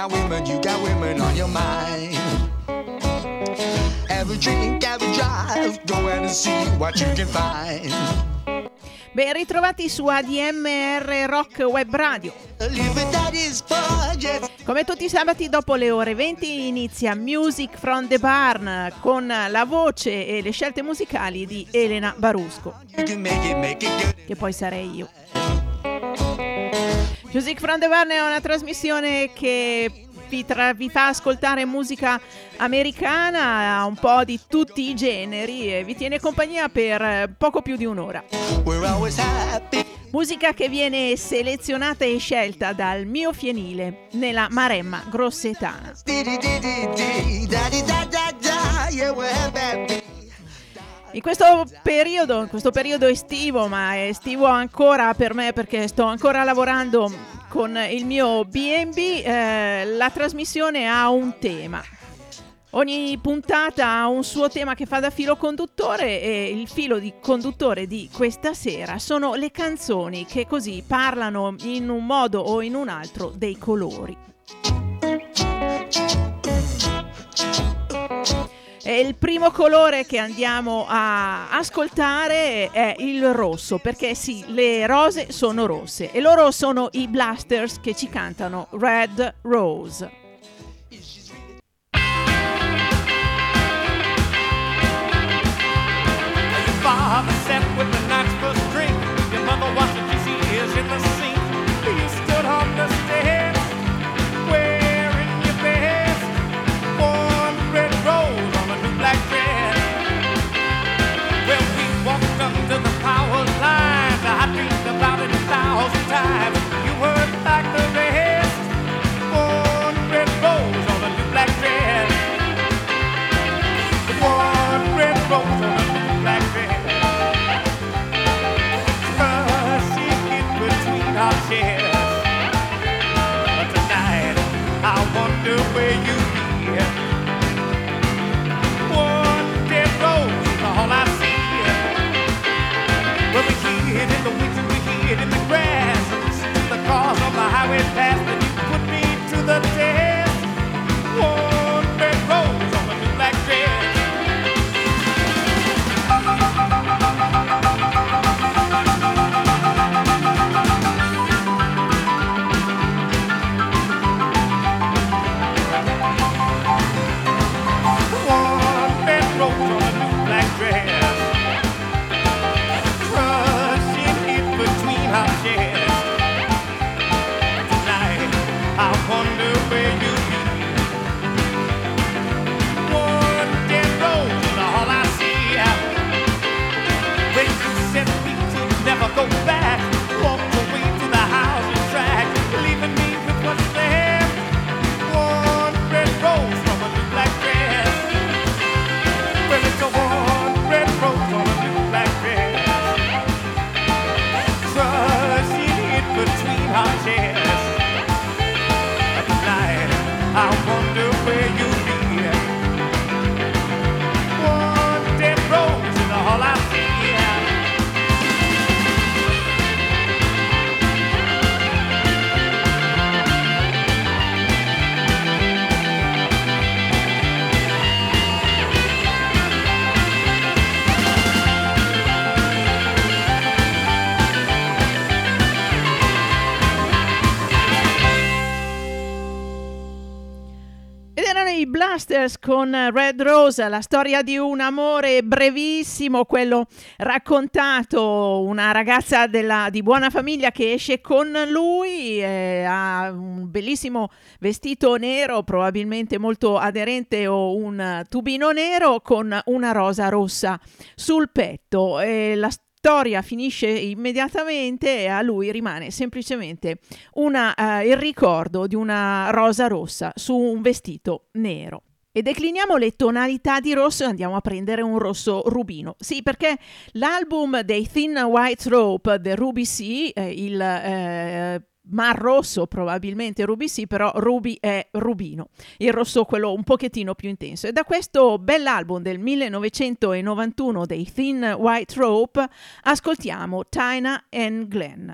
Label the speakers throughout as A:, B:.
A: got women, you got women on your mind. A drink, a drive, go out and see what you can find.
B: Ben ritrovati su ADMR Rock Web Radio. Come tutti i sabati dopo le ore 20 inizia Music from the Barn con la voce e le scelte musicali di Elena Barusco, che poi sarei io. Music from the Barn è una trasmissione che vi, tra- vi, fa ascoltare musica americana, un po' di tutti i generi e vi tiene compagnia per poco più di un'ora. Musica che viene selezionata e scelta dal mio fienile nella Maremma Grossetana. In questo periodo, in questo periodo estivo, ma estivo ancora per me perché sto ancora lavorando con il mio BB, eh, la trasmissione ha un tema. Ogni puntata ha un suo tema che fa da filo conduttore e il filo di conduttore di questa sera sono le canzoni che così parlano in un modo o in un altro dei colori. E il primo colore che andiamo a ascoltare è il rosso, perché sì, le rose sono rosse e loro sono i Blasters che ci cantano Red Rose. Father sat Blasters con Red Rose, la storia di un amore brevissimo, quello raccontato, una ragazza della, di buona famiglia che esce con lui, eh, ha un bellissimo vestito nero, probabilmente molto aderente o un tubino nero con una rosa rossa sul petto. E la storia finisce immediatamente e a lui rimane semplicemente una, uh, il ricordo di una rosa rossa su un vestito nero. E decliniamo le tonalità di rosso e andiamo a prendere un rosso rubino. Sì, perché l'album dei Thin White Rope del Ruby Sea, eh, il eh, Mar Rosso probabilmente Ruby sì, però Ruby è rubino, il rosso quello un pochettino più intenso. E da questo bell'album del 1991 dei Thin White Rope ascoltiamo Tina and Glenn.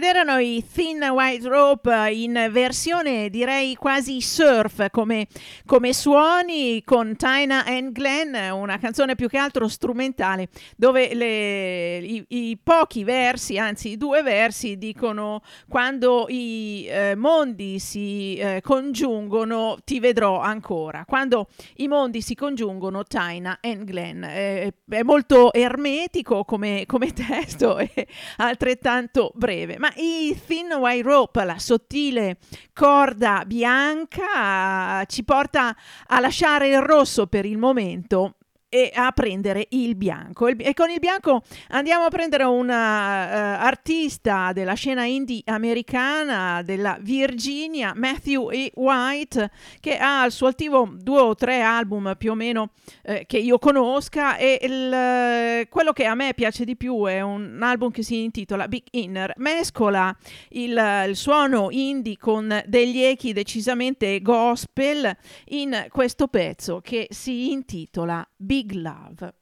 B: Erano i Thin White Rope in versione direi quasi surf come, come suoni con Tina and Glenn, una canzone più che altro strumentale dove le, i, i, pochi versi, anzi due versi, dicono quando i eh, mondi si eh, congiungono ti vedrò ancora. Quando i mondi si congiungono Tina and Glenn. Eh, è molto ermetico come, come testo e altrettanto breve, ma i Thin White Rope, la sottile corda bianca, ci porta a lasciare il rosso per il momento e a prendere il bianco. E con il bianco andiamo a prendere un uh, artista della scena indie americana della Virginia, Matthew E. White, che ha al suo attivo due o tre album più o meno eh, che io conosca e il, quello che a me piace di più è un album che si intitola Big Inner, mescola il, il suono indie con degli echi decisamente gospel in questo pezzo che si intitola Big Big Love.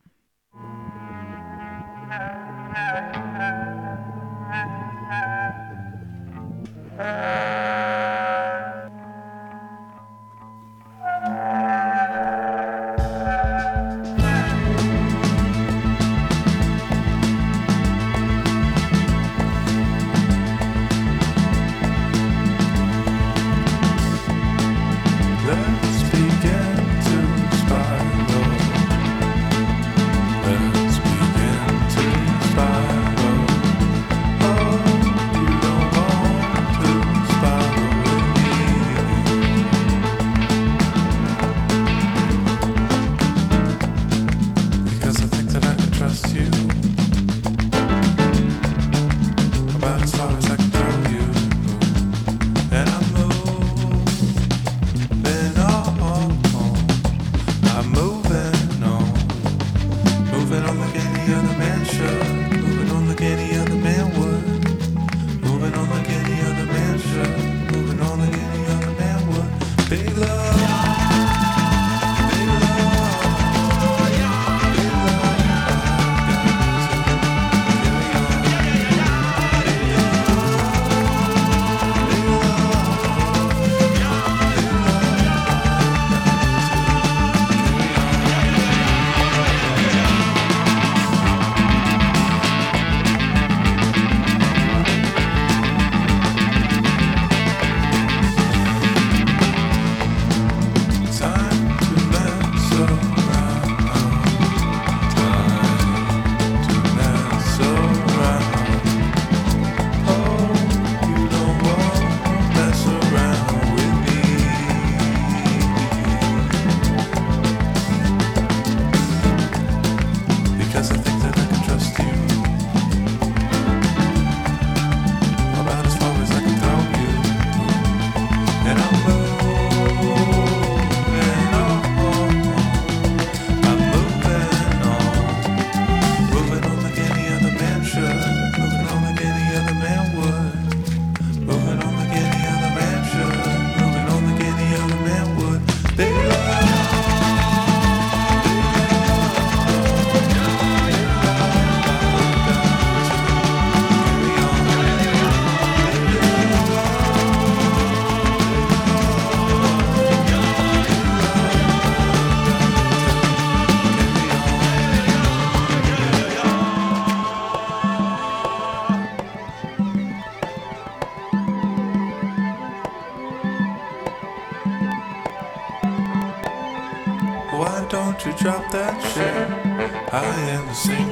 C: I am the same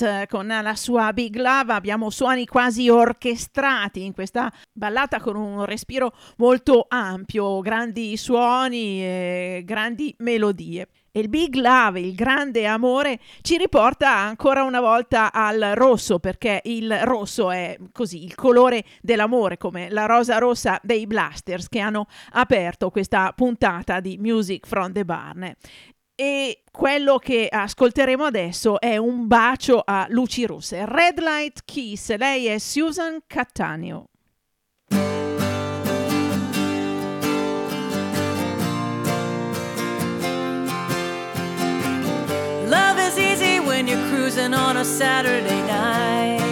B: White eh, con la sua Big Love abbiamo suoni quasi orchestrati in questa ballata con un respiro molto ampio, grandi suoni e grandi melodie. E il Big Love, il grande amore, ci riporta ancora una volta al rosso, perché il rosso è così il colore dell'amore, come la rosa rossa dei Blasters che hanno aperto questa puntata di Music from the Barn. E quello che ascolteremo adesso è un bacio a luci rosse. Red Light Kiss, lei è Susan Cattaneo.
D: Love is easy when you're cruising on a Saturday night.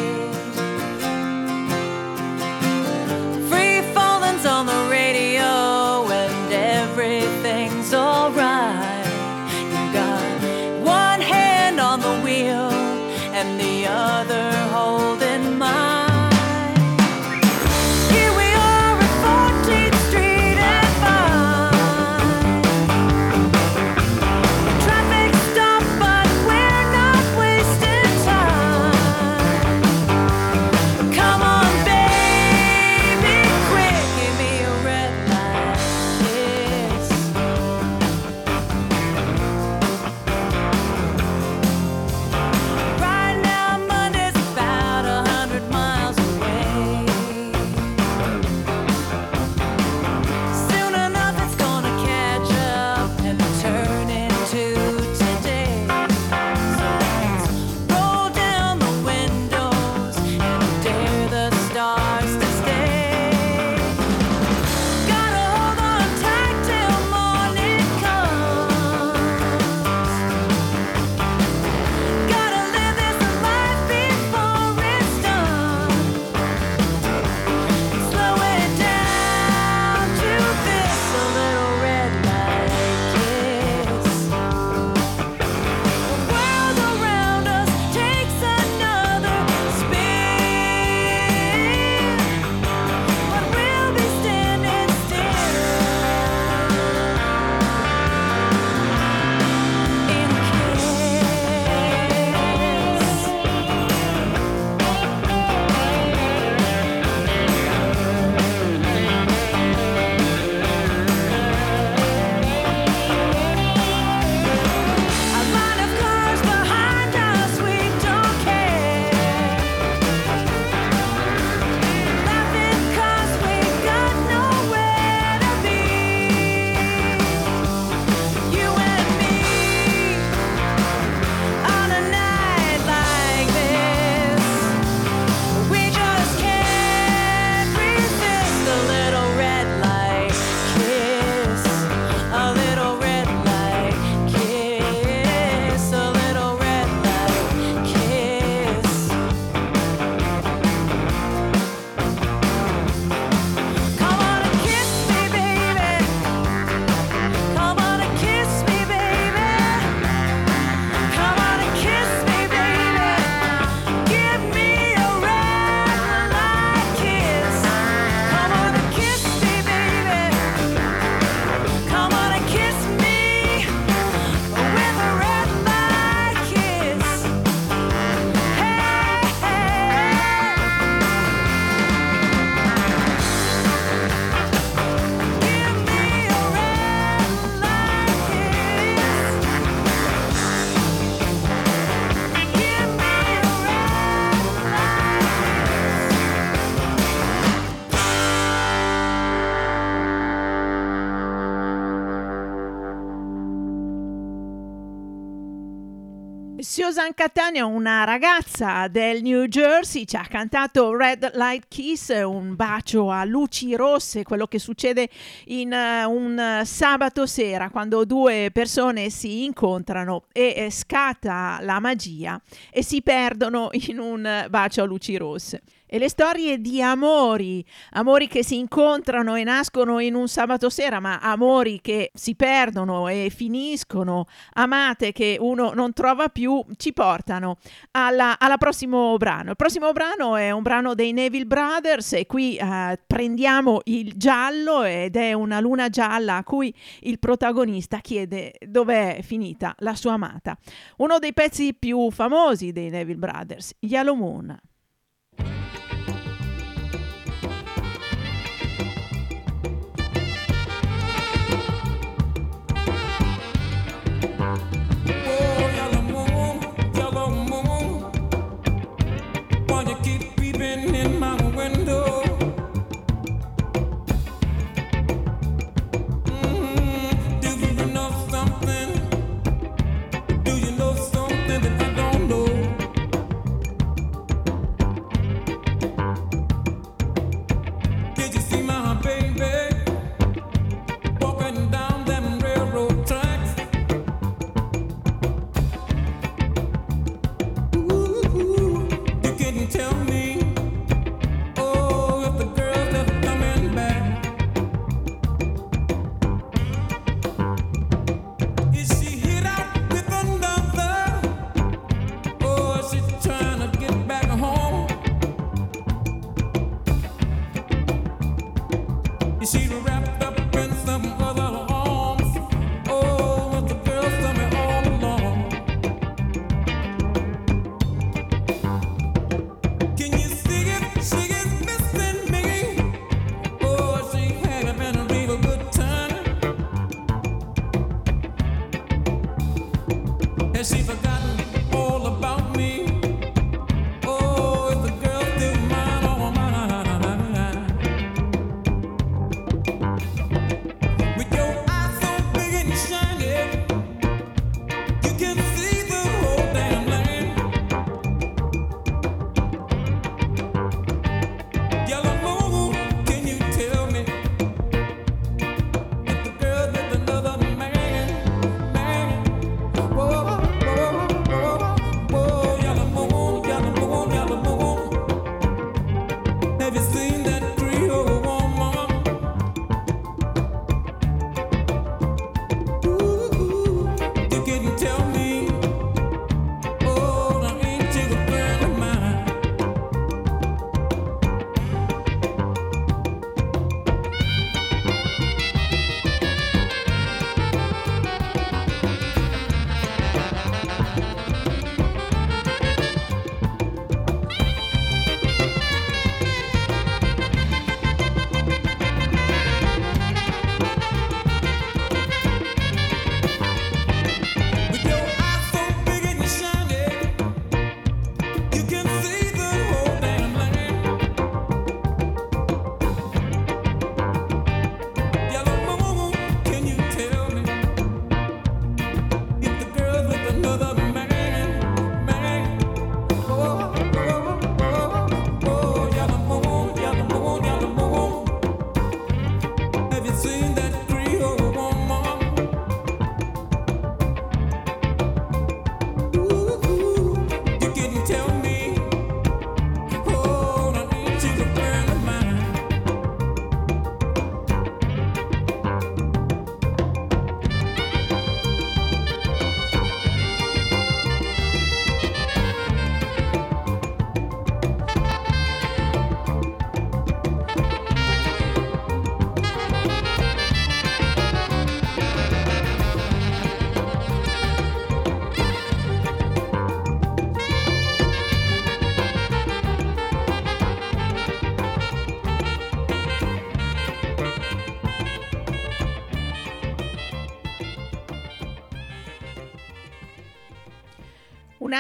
B: Ragazza del New Jersey, ci ha cantato Red Light Kiss, un bacio a luci rosse, quello che succede in uh, un sabato sera quando due persone si incontrano e eh, scatta la magia e si perdono in un bacio a luci rosse e le storie di amori, amori che si incontrano e nascono in un sabato sera, ma amori che si perdono e finiscono, amate che uno non trova più, ci portano alla prossimo brano. Il prossimo brano è un brano dei Neville Brothers e qui eh, prendiamo il giallo ed è una luna gialla a cui il protagonista chiede dov'è finita la sua amata. Uno dei pezzi più famosi dei Neville Brothers, Yellow Moon.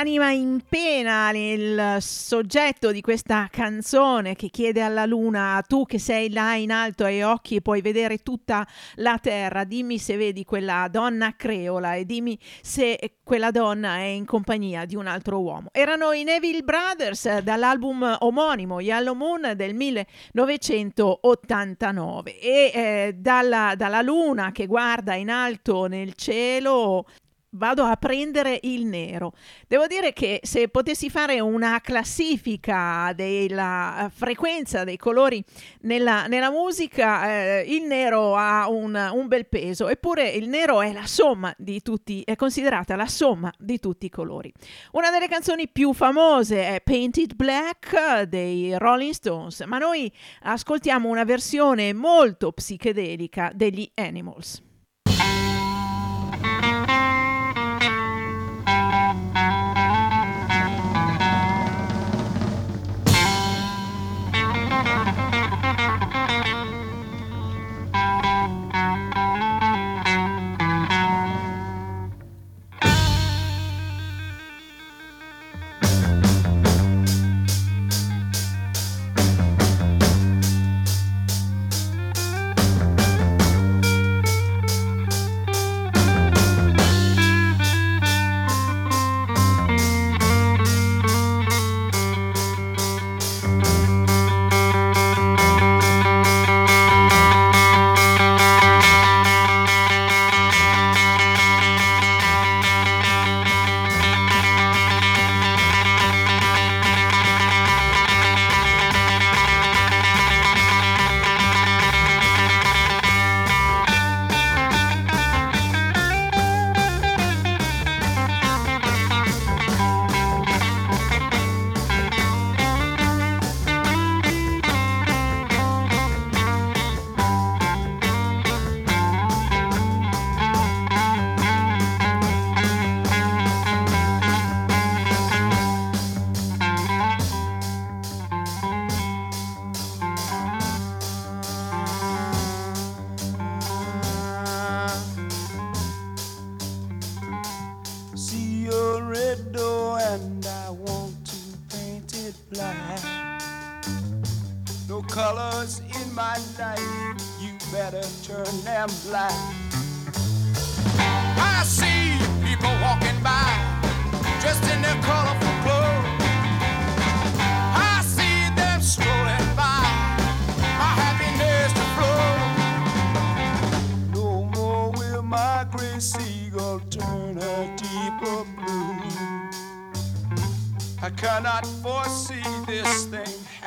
B: Un'anima in pena il soggetto di questa canzone che chiede alla luna tu che sei là in alto ai occhi e puoi vedere tutta la terra dimmi se vedi quella donna creola e dimmi se quella donna è in compagnia di un altro uomo. Erano i Neville Brothers eh, dall'album omonimo Yellow Moon del 1989 e eh, dalla, dalla luna che guarda in alto nel cielo vado a prendere il nero. Devo dire che se potessi fare una classifica della eh, frequenza dei colori nella, nella musica, eh, il nero ha un, un, bel peso, eppure il nero è la somma di tutti, è considerata la somma di tutti i colori. Una delle canzoni più famose è Painted Black dei Rolling Stones, ma noi ascoltiamo una versione molto psichedelica degli Animals.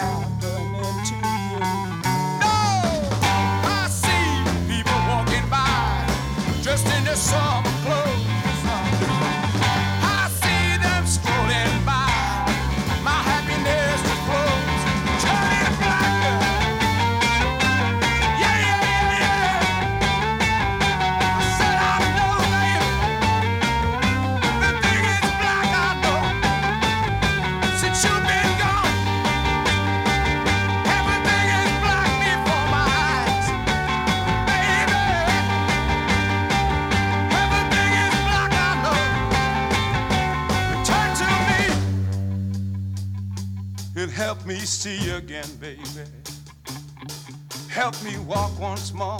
E: 어. And you again, baby. Help me walk once more.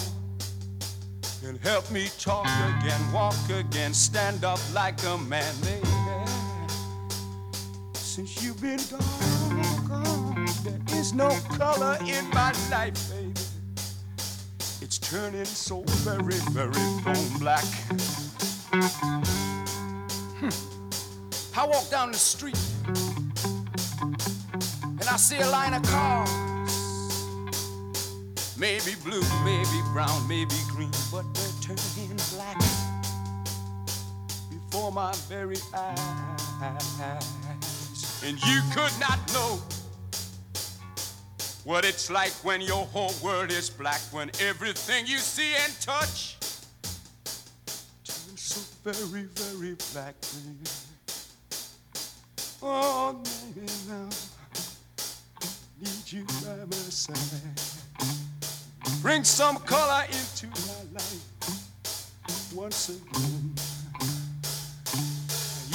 E: And help me talk again, walk again, stand up like a man, baby. Since you've been gone, gone, there is no color in my life, baby. It's turning so very, very bone black. Hmm.
F: I walk down the street I see a line of cars.
E: Maybe blue, maybe brown, maybe green, but they're turning black before my very eyes. And you could not know what it's like when your whole world is black, when everything you see and touch turns so very, very black. Oh, baby, now need you by my side. Bring some color into my life once again.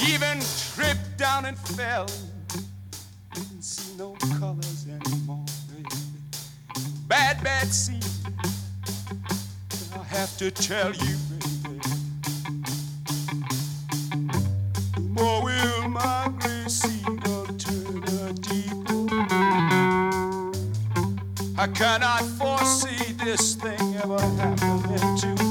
E: Even tripped down and fell. Didn't see no colors anymore, baby. Bad, bad scene. I have to tell you, baby. More will my I cannot foresee this thing ever happening to me.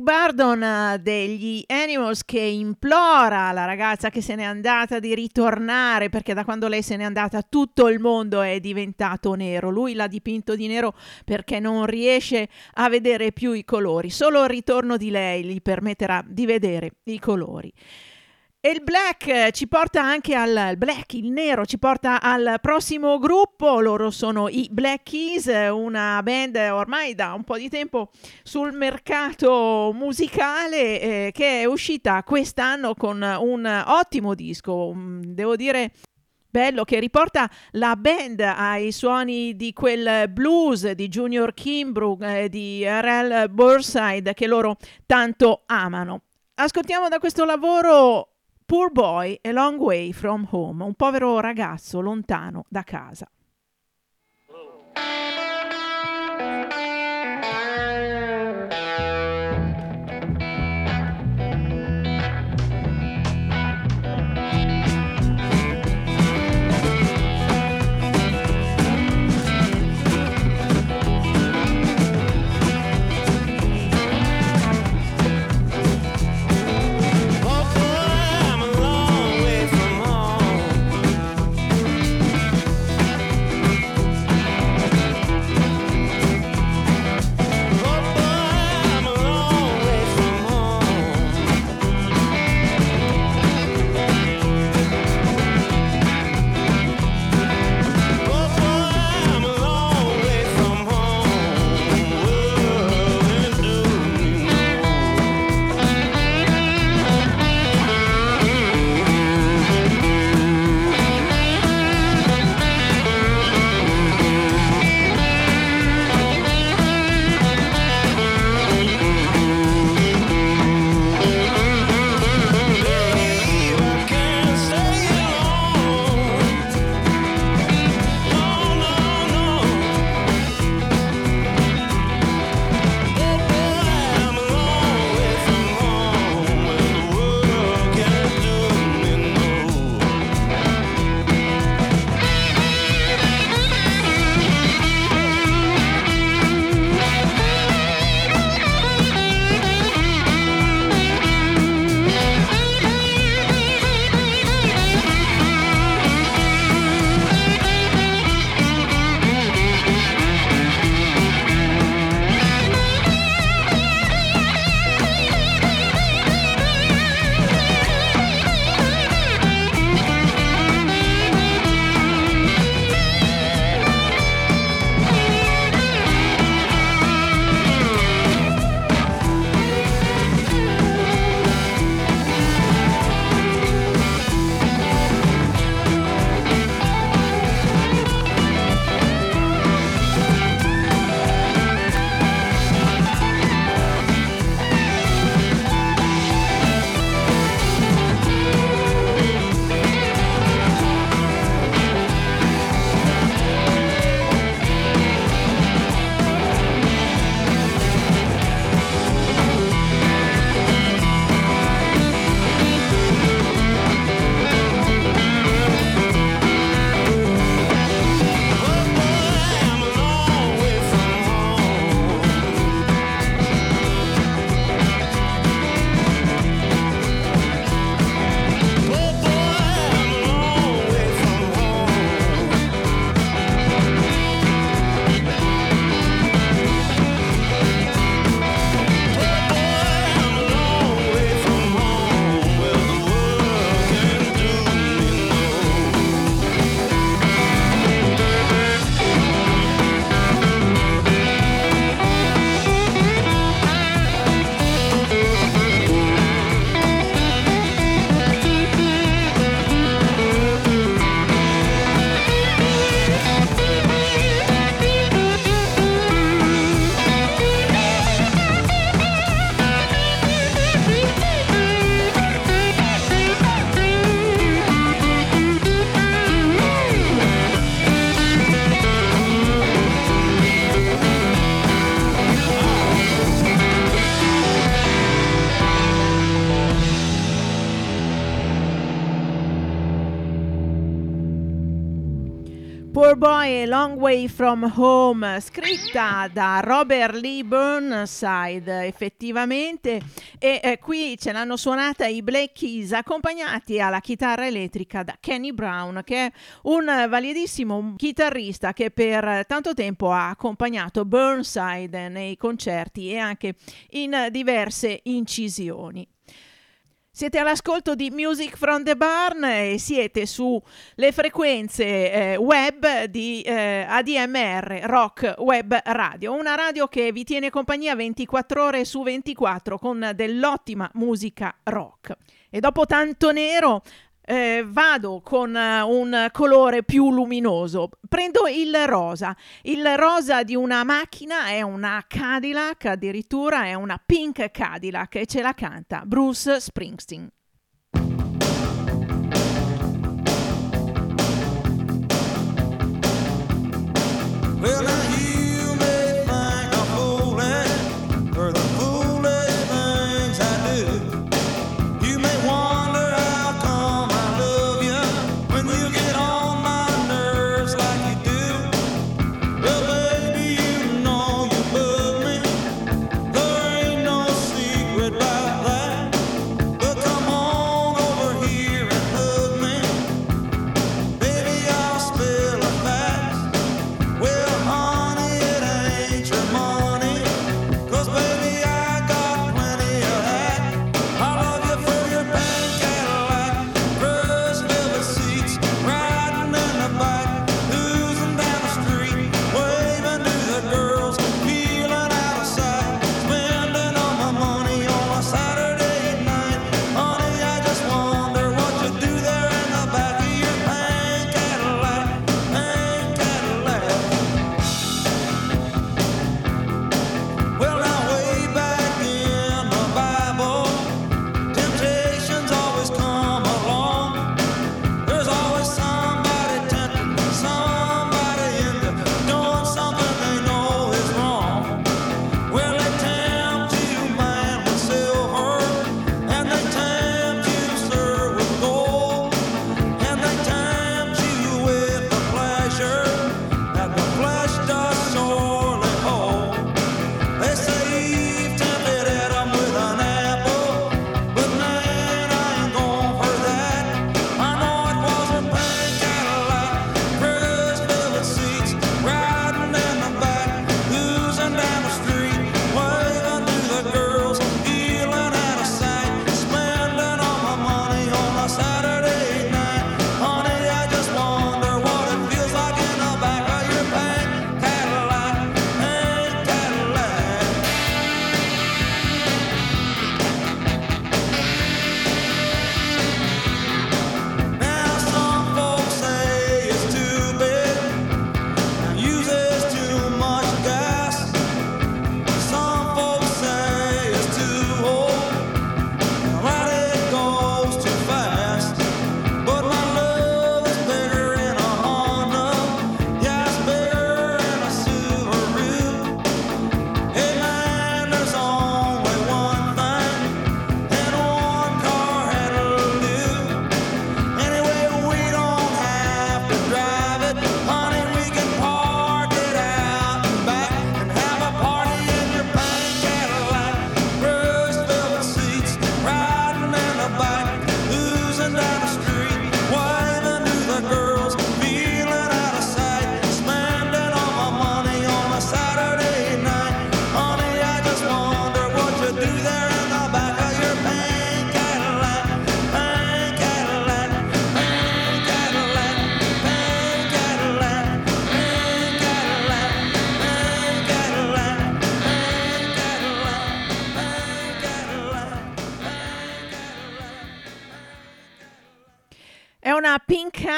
B: Eric Bardon eh, degli Animals che implora la ragazza che se n'è andata di ritornare perché da quando lei se n'è andata tutto il mondo è diventato nero. Lui l'ha dipinto di nero perché non riesce a vedere più i colori. Solo il ritorno di lei gli permetterà di vedere i colori. E il black eh, ci porta anche al black, il nero ci porta al prossimo gruppo, loro sono i Black Keys, eh, una band ormai da un po' di tempo sul mercato musicale eh, che è uscita quest'anno con un ottimo disco, mm, devo dire bello che riporta la band ai suoni di quel blues di Junior Kimbrough, eh, di R.L. Burnside che loro tanto amano. Ascoltiamo da questo lavoro Poor Boy a Long Way from Home, un povero ragazzo lontano da casa.
G: Away from Home,
B: scritta da Robert Lee Burnside, effettivamente. E eh, qui ce l'hanno suonata i Black Keys, accompagnati alla chitarra elettrica da Kenny Brown, che è un validissimo chitarrista che per tanto tempo ha accompagnato Burnside nei concerti e anche in diverse incisioni. Siete all'ascolto di Music from the Barn e siete sulle frequenze eh, web di eh, ADMR, Rock Web Radio, una radio che vi tiene compagnia 24 ore su 24 con dell'ottima musica rock. E dopo tanto nero eh, vado con eh, un colore più luminoso. Prendo il rosa. Il rosa di una macchina è una Cadillac, addirittura è una pink Cadillac e ce la canta Bruce Springsteen.
H: Well,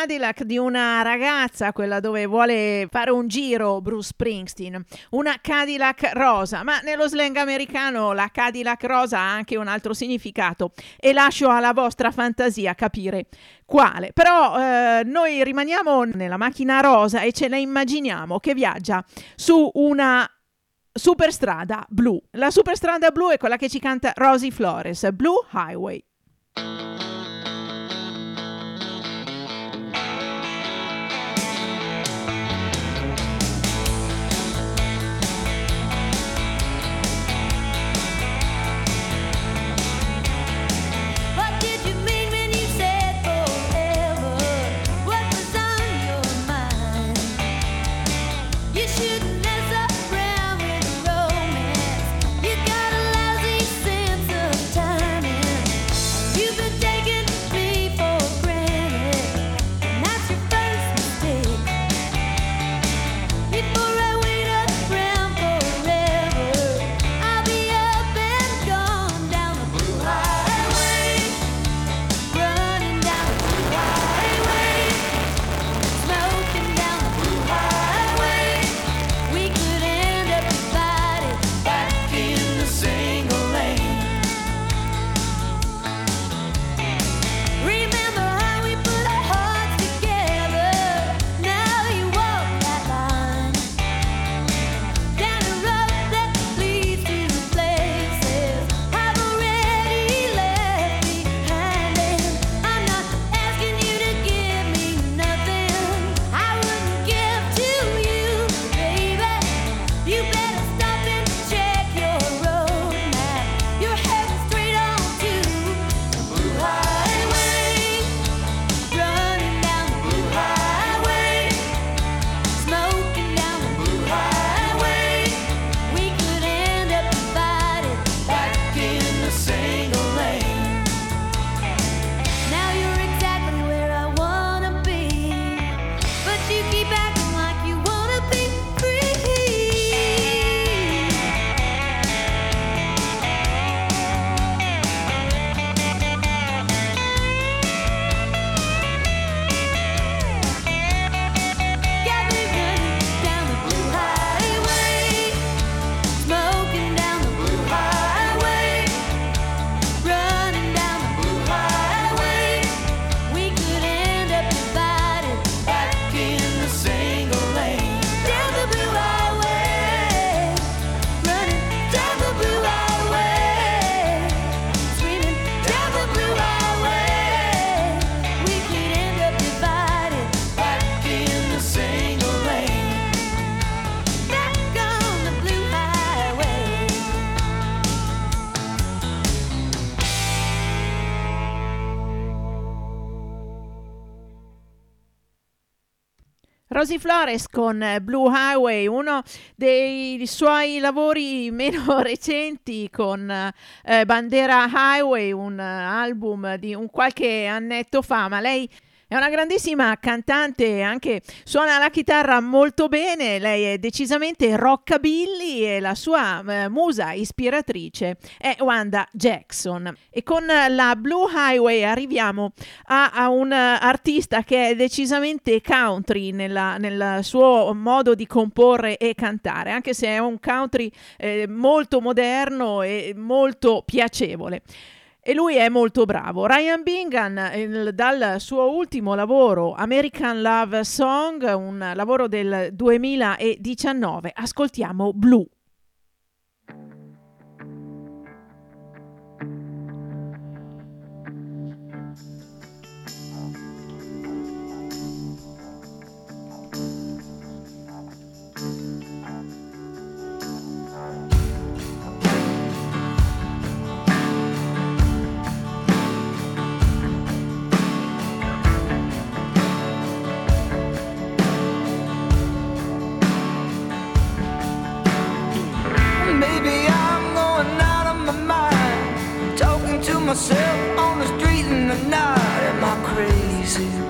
B: Cadillac di una ragazza, quella dove vuole fare un giro Bruce Springsteen, una Cadillac rosa, ma nello slang americano la Cadillac rosa ha anche un altro significato e lascio alla vostra fantasia capire quale. Però eh, noi rimaniamo nella macchina rosa e ce la immaginiamo che viaggia su una superstrada blu. La superstrada blu è quella che ci canta Rosy Flores, Blue Highway. Rosie Flores con eh, Blue Highway, uno dei suoi lavori meno recenti con eh, Bandera Highway, un eh, album di un qualche annetto fa, ma lei è una grandissima cantante, anche suona la chitarra molto bene, lei è decisamente rockabilly e la sua eh, musa ispiratrice è Wanda Jackson. E con la Blue Highway arriviamo a, a un artista che è decisamente country nella- nel suo modo di comporre e cantare, anche se è un country eh, molto moderno e molto piacevole. E lui è molto bravo. Ryan Bingham, il- dal suo ultimo lavoro, American Love Song, un lavoro del 2019, ascoltiamo Blue.
I: Maybe I'm going out of my mind. Talking to myself on the street in the night. Am I crazy?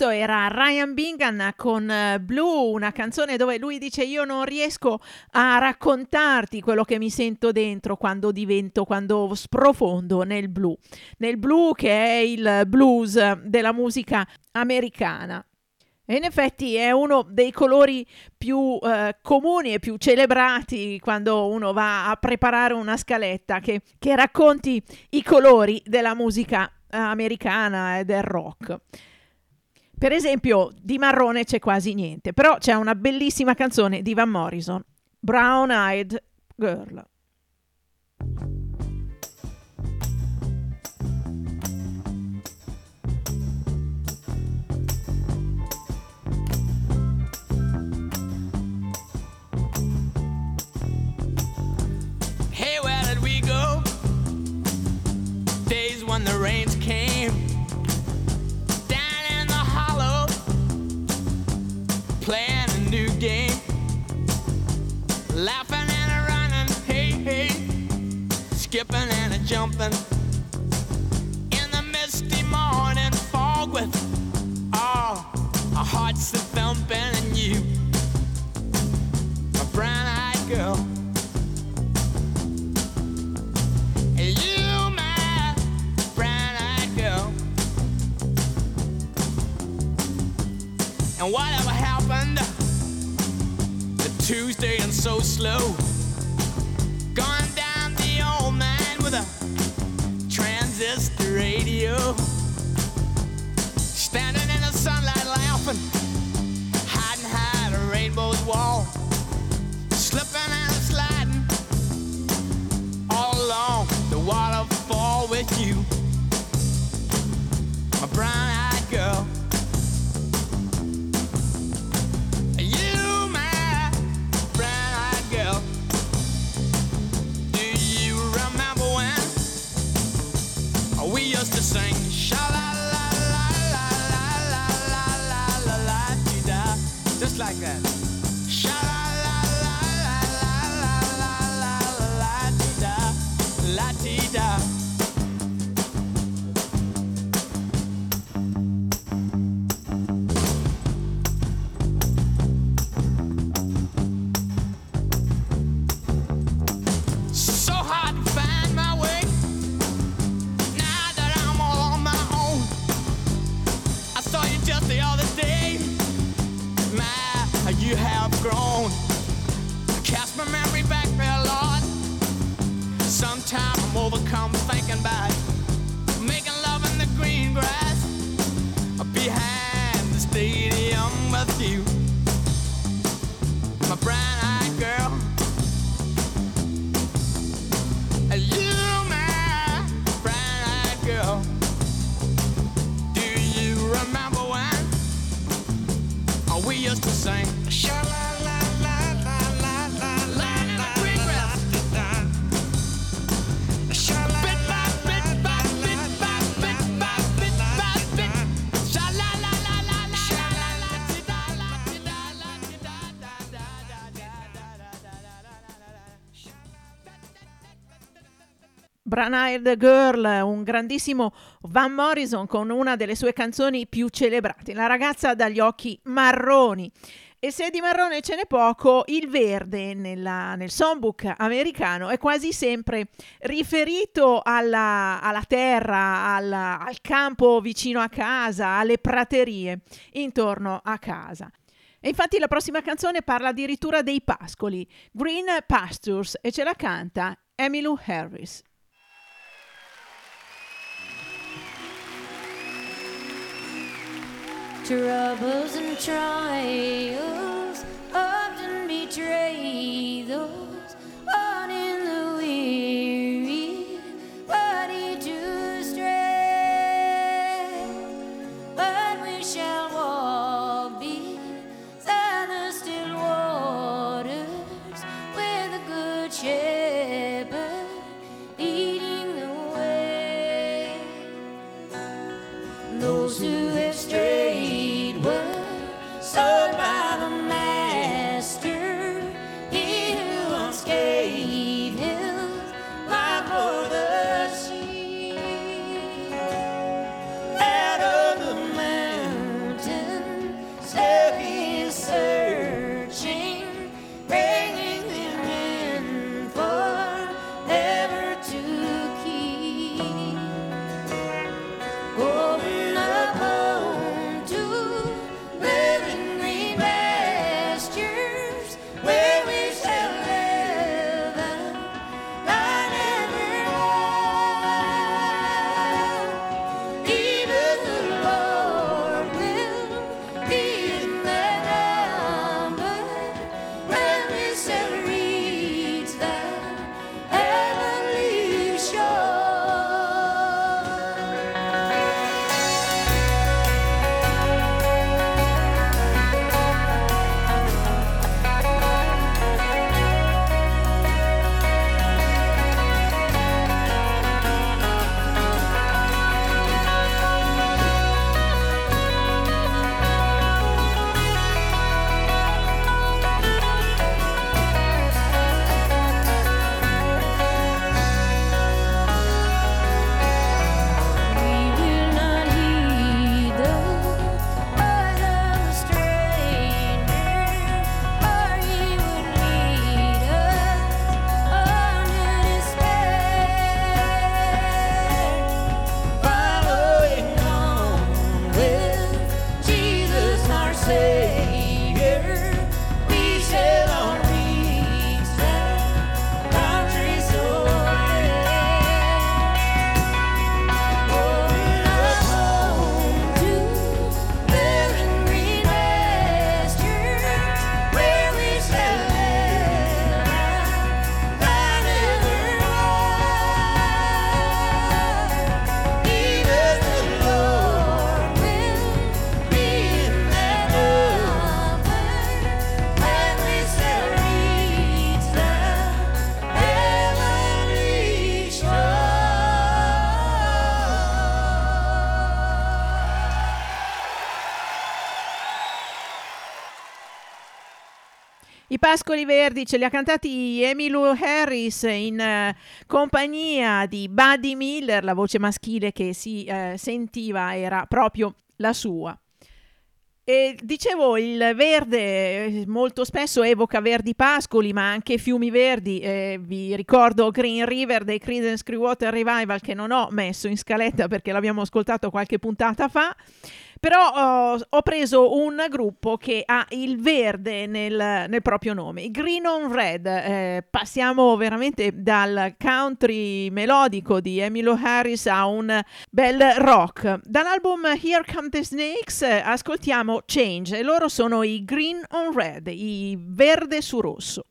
B: Questo era Ryan Bingham con eh, Blue, una canzone dove lui dice io non riesco a raccontarti quello che mi sento dentro quando divento, quando sprofondo nel blu, nel blu che è il blues della musica americana. E in effetti è uno dei colori più eh, comuni e più celebrati quando uno va a preparare una scaletta che, che racconti i colori della musica eh, americana e del rock. Per esempio, di marrone c'è quasi niente, però c'è una bellissima canzone di Van Morrison, Brown Eyed Girl.
J: Hey, where did we go? Days when the rains Laughing and a running, hey, hey. Skipping and a jumping. In the misty morning fog with oh, all our hearts a thumping and you, my brown eyed girl. And you, my brown-eyed girl. And whatever happened Tuesday and so slow? Going down the old man with a transistor radio. Standing in the sunlight laughing, hiding high a rainbow's wall. Slipping and sliding all along the waterfall with you, my brown-eyed girl. Like that.
B: Eyed Girl, un grandissimo Van Morrison con una delle sue canzoni più celebrate, La ragazza dagli occhi marroni. E se di marrone ce n'è poco, il verde nella- nel songbook americano è quasi sempre riferito alla, alla terra, alla- al campo vicino a casa, alle praterie intorno a casa. E infatti la prossima canzone parla addirittura dei pascoli, Green Pastures, e ce la canta Emmylou Harris.
D: Troubles and trials. Often betray those on in the weary
B: Pascoli Verdi ce li ha cantati Emmylou Harris in eh, compagnia di Buddy Miller, la voce maschile che si eh, sentiva era proprio la sua. E dicevo, il verde eh, molto spesso evoca verdi pascoli, ma anche fiumi verdi. Eh, vi ricordo Green River dei Creedence Clearwater Revival che non ho messo in scaletta perché l'abbiamo ascoltato qualche puntata fa. Però oh, ho preso un gruppo che ha il verde nel, nel proprio nome, Green on Red. Eh, passiamo veramente dal country melodico di Emilio Harris a un bel rock. Dall'album Here Come the Snakes eh, ascoltiamo Change e loro sono i Green on Red, i verde su rosso.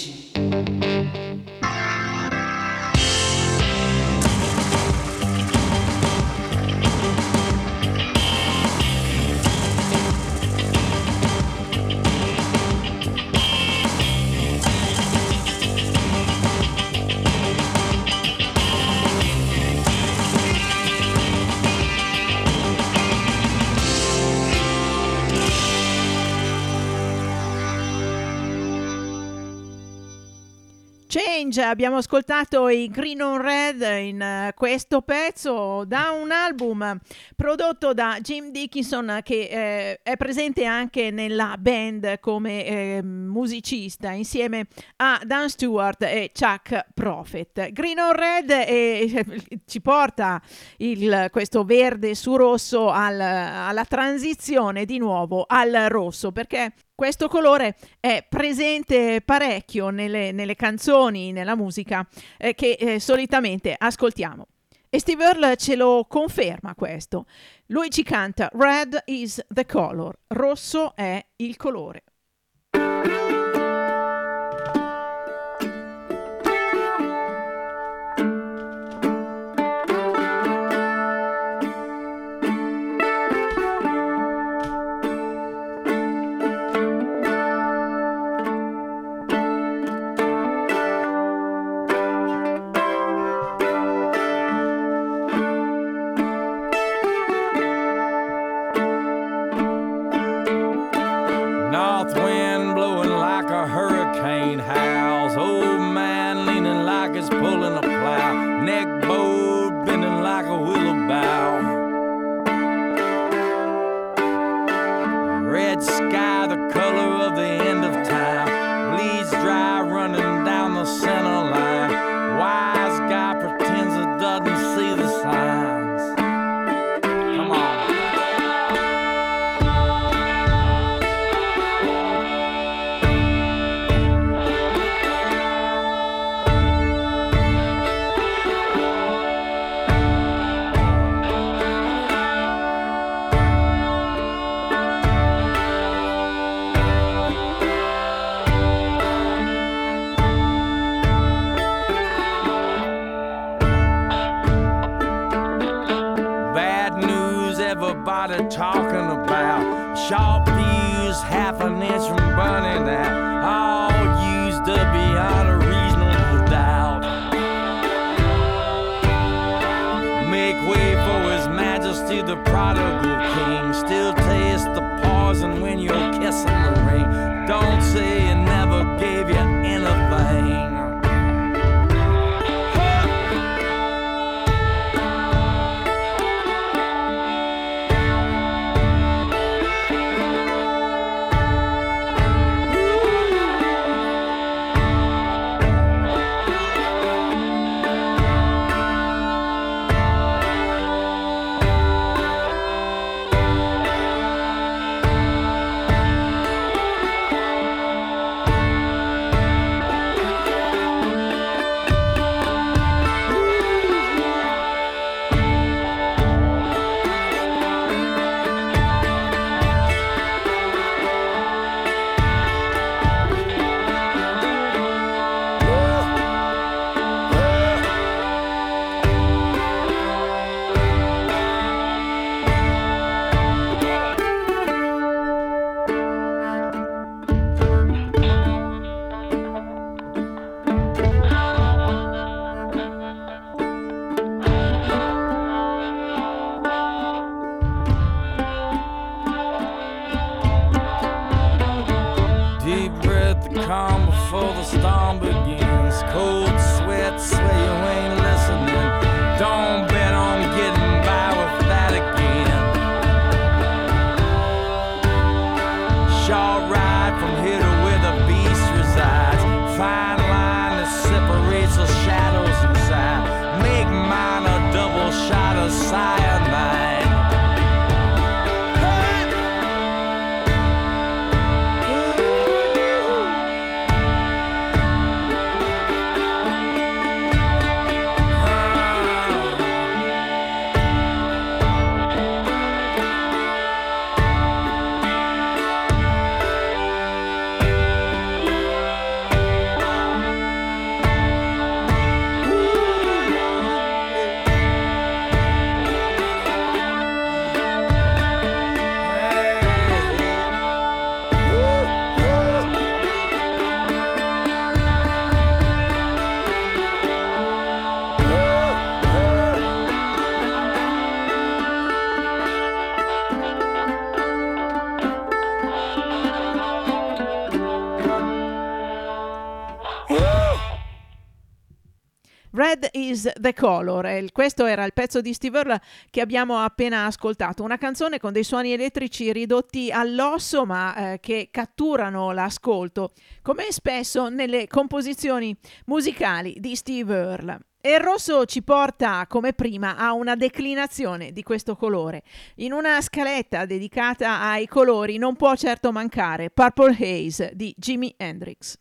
K: Change.
B: Abbiamo ascoltato i Green on Red in eh, questo pezzo da un album prodotto da Jim Dickinson che eh, è presente anche nella band come eh, musicista insieme a Dan Stewart e Chuck Prophet. Green on Red eh, ci porta il- questo verde su rosso al- alla transizione di nuovo al rosso perché questo colore è presente parecchio nelle, nelle canzoni, nella musica eh, che eh, solitamente ascoltiamo. E Steve Earle ce lo conferma questo. Lui ci canta Red is the color, rosso è il colore.
L: Everybody talking about. Sharp views half an inch from burning out. All used up beyond a reasonable doubt. Make way for His Majesty the prodigal king. Still
B: is the Color. Questo era il pezzo di Steve Earle che abbiamo appena ascoltato. Una canzone con dei suoni elettrici ridotti all'osso, ma eh, che catturano l'ascolto, come spesso nelle composizioni musicali di Steve Earle. E il rosso ci porta, come prima, a una declinazione di questo colore. In una scaletta dedicata ai colori non può certo mancare Purple Haze di Jimi Hendrix.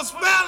E: Put a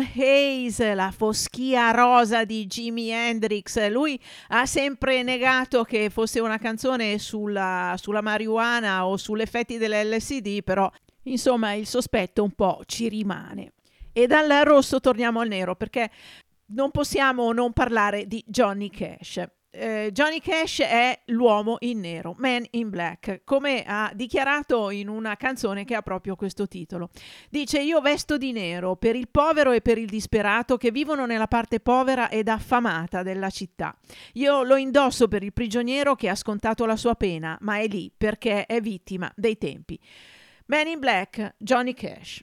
E: Purple Haze,
B: la foschia rosa di Jimi Hendrix. Lui ha sempre negato che fosse una canzone sulla, sulla marijuana o sugli effetti dell'LSD, però insomma il sospetto un po' ci rimane. E dal rosso torniamo al nero perché non possiamo non parlare di Johnny Cash. Eh, Johnny Cash è l'uomo in nero, Man in Black, come ha dichiarato in una canzone che ha proprio questo titolo. Dice io vesto di nero per il povero e per il disperato che vivono nella parte povera ed affamata della città. Io lo indosso per il prigioniero che ha scontato la sua pena, ma è lì perché è vittima dei tempi. Man in Black, Johnny Cash.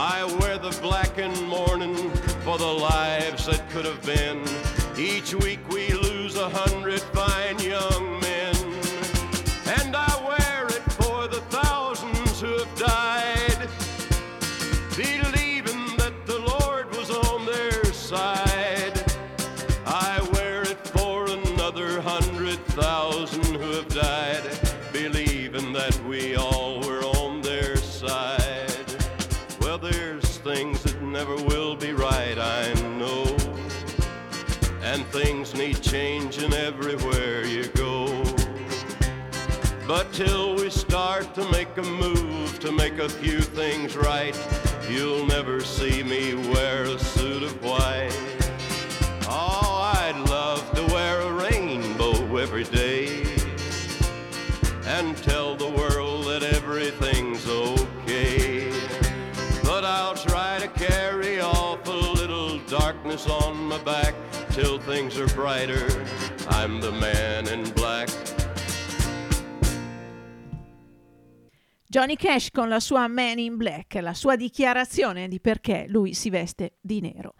M: I wear the black in mourning for the lives that could have been. Each week we lose a hundred fine young a move to make a few things right, you'll never see me wear a suit of white. Oh, I'd love to wear a rainbow every day and tell the world that everything's okay. But I'll try to carry off a little darkness on my back till things are brighter. I'm the man in black.
B: Johnny Cash con la sua Man in Black, la sua dichiarazione di perché lui si veste di nero.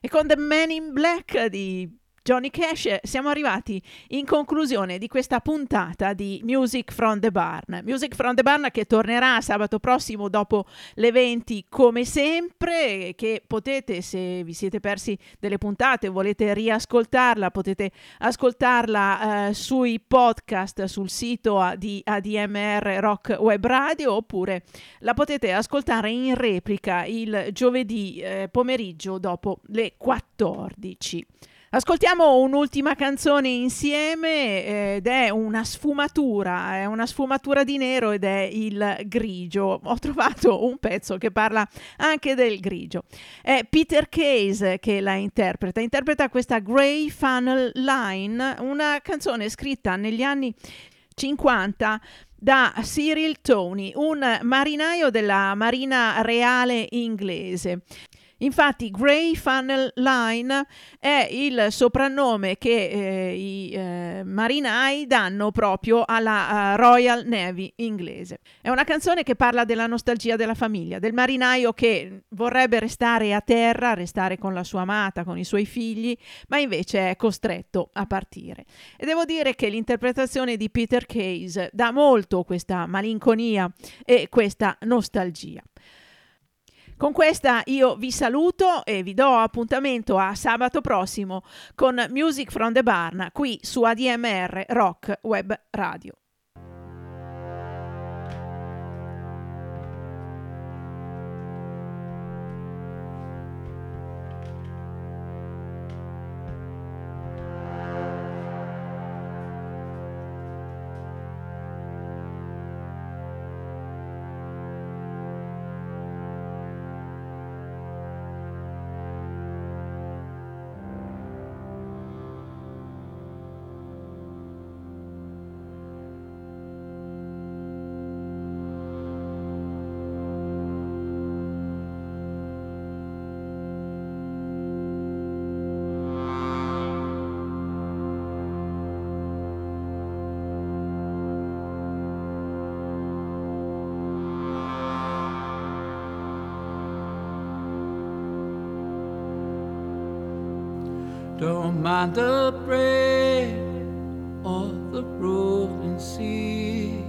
B: E con The Man in Black di Johnny Cash siamo arrivati in conclusione di questa puntata di Music from the Barn. Music from the Barn che tornerà sabato prossimo dopo le 20 come sempre, che potete se vi siete persi delle puntate, volete riascoltarla, potete ascoltarla eh, sui podcast sul sito di ADMR Rock Web Radio oppure la potete ascoltare in replica il giovedì eh, pomeriggio dopo le 14. Ascoltiamo un'ultima canzone insieme eh, ed è una sfumatura, è una sfumatura di nero ed è il grigio. Ho trovato un pezzo che parla anche del grigio. È Peter Case che la interpreta, interpreta questa Grey Funnel Line, una canzone scritta negli anni 50 da Cyril Tony, un marinaio della Marina Reale inglese. Infatti, Grey Funnel Line è il soprannome che eh, i eh, marinai danno proprio alla eh, Royal Navy inglese. È una canzone che parla della nostalgia della famiglia, del marinaio che vorrebbe restare a terra, restare con la sua amata, con i suoi figli, ma invece è costretto a partire. E devo dire che l'interpretazione di Peter Case dà molto questa malinconia e questa nostalgia. Con questa io vi saluto e vi do appuntamento a sabato prossimo con Music from the Barn qui su ADMR Rock Web Radio.
L: Don't the break or the rolling sea.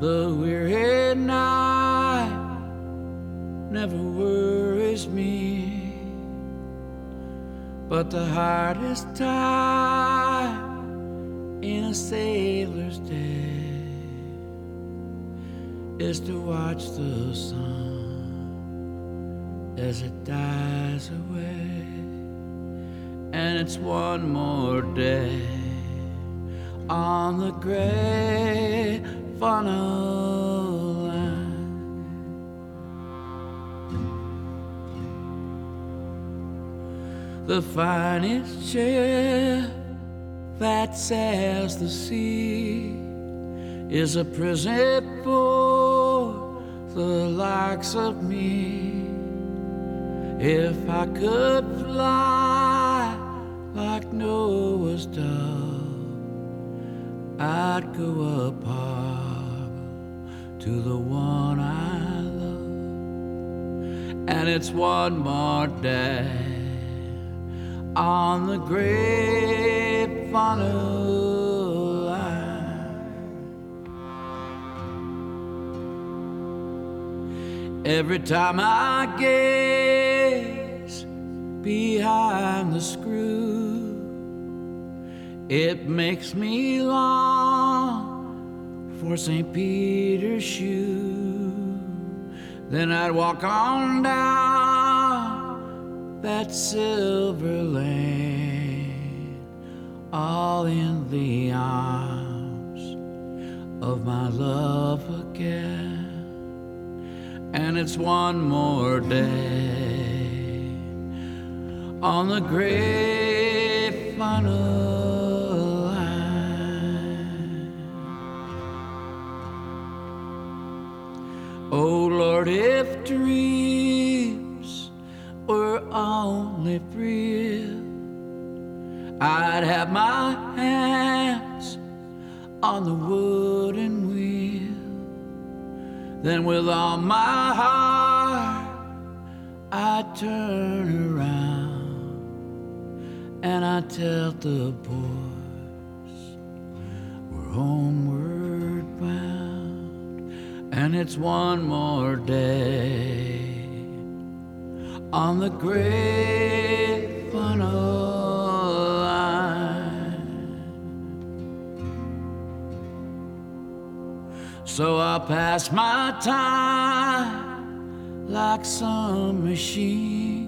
L: The weary night never worries me. But the hardest time in a sailor's day is to watch the sun as it dies away. And it's one more day on the gray funnel line. The finest ship that sails the sea is a prison for the likes of me. If I could fly Noah's dove, I'd go up to the one I love. And it's one more day on the great funnel line. Every time I gaze behind the screw, it makes me long for St. Peter's shoe. Then I'd walk on down that silver lane, all in the arms of my love again. And it's one more day on the great funnel Oh Lord, if dreams were only real, I'd have my hands on the wooden wheel. Then with all my heart, I'd turn around and I'd tell the boys we're homeward and it's one more day on the great funnel line. So I'll pass my time like some machine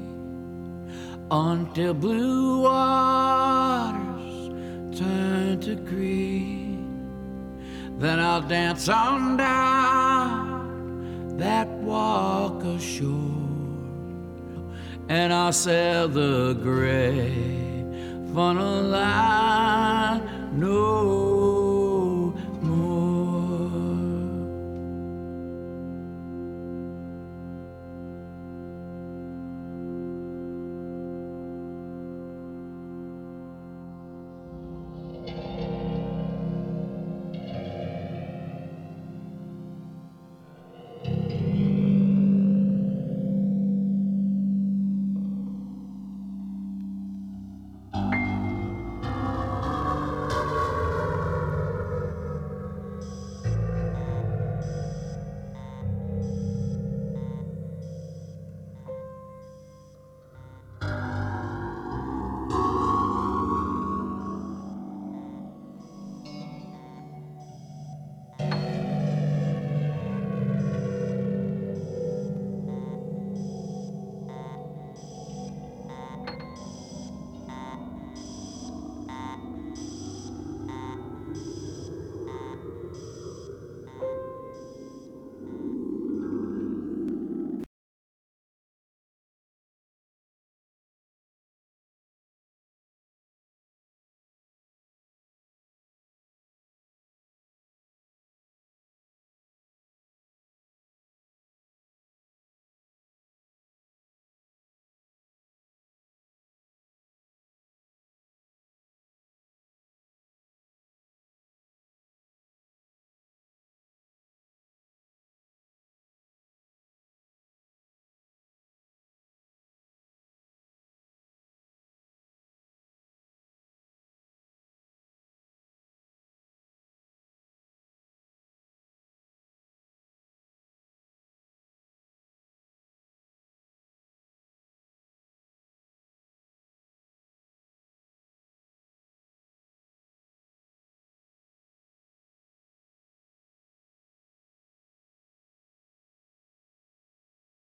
L: until blue waters turn to green. Then I'll dance on down that walk ashore. And I'll sail the gray funnel line no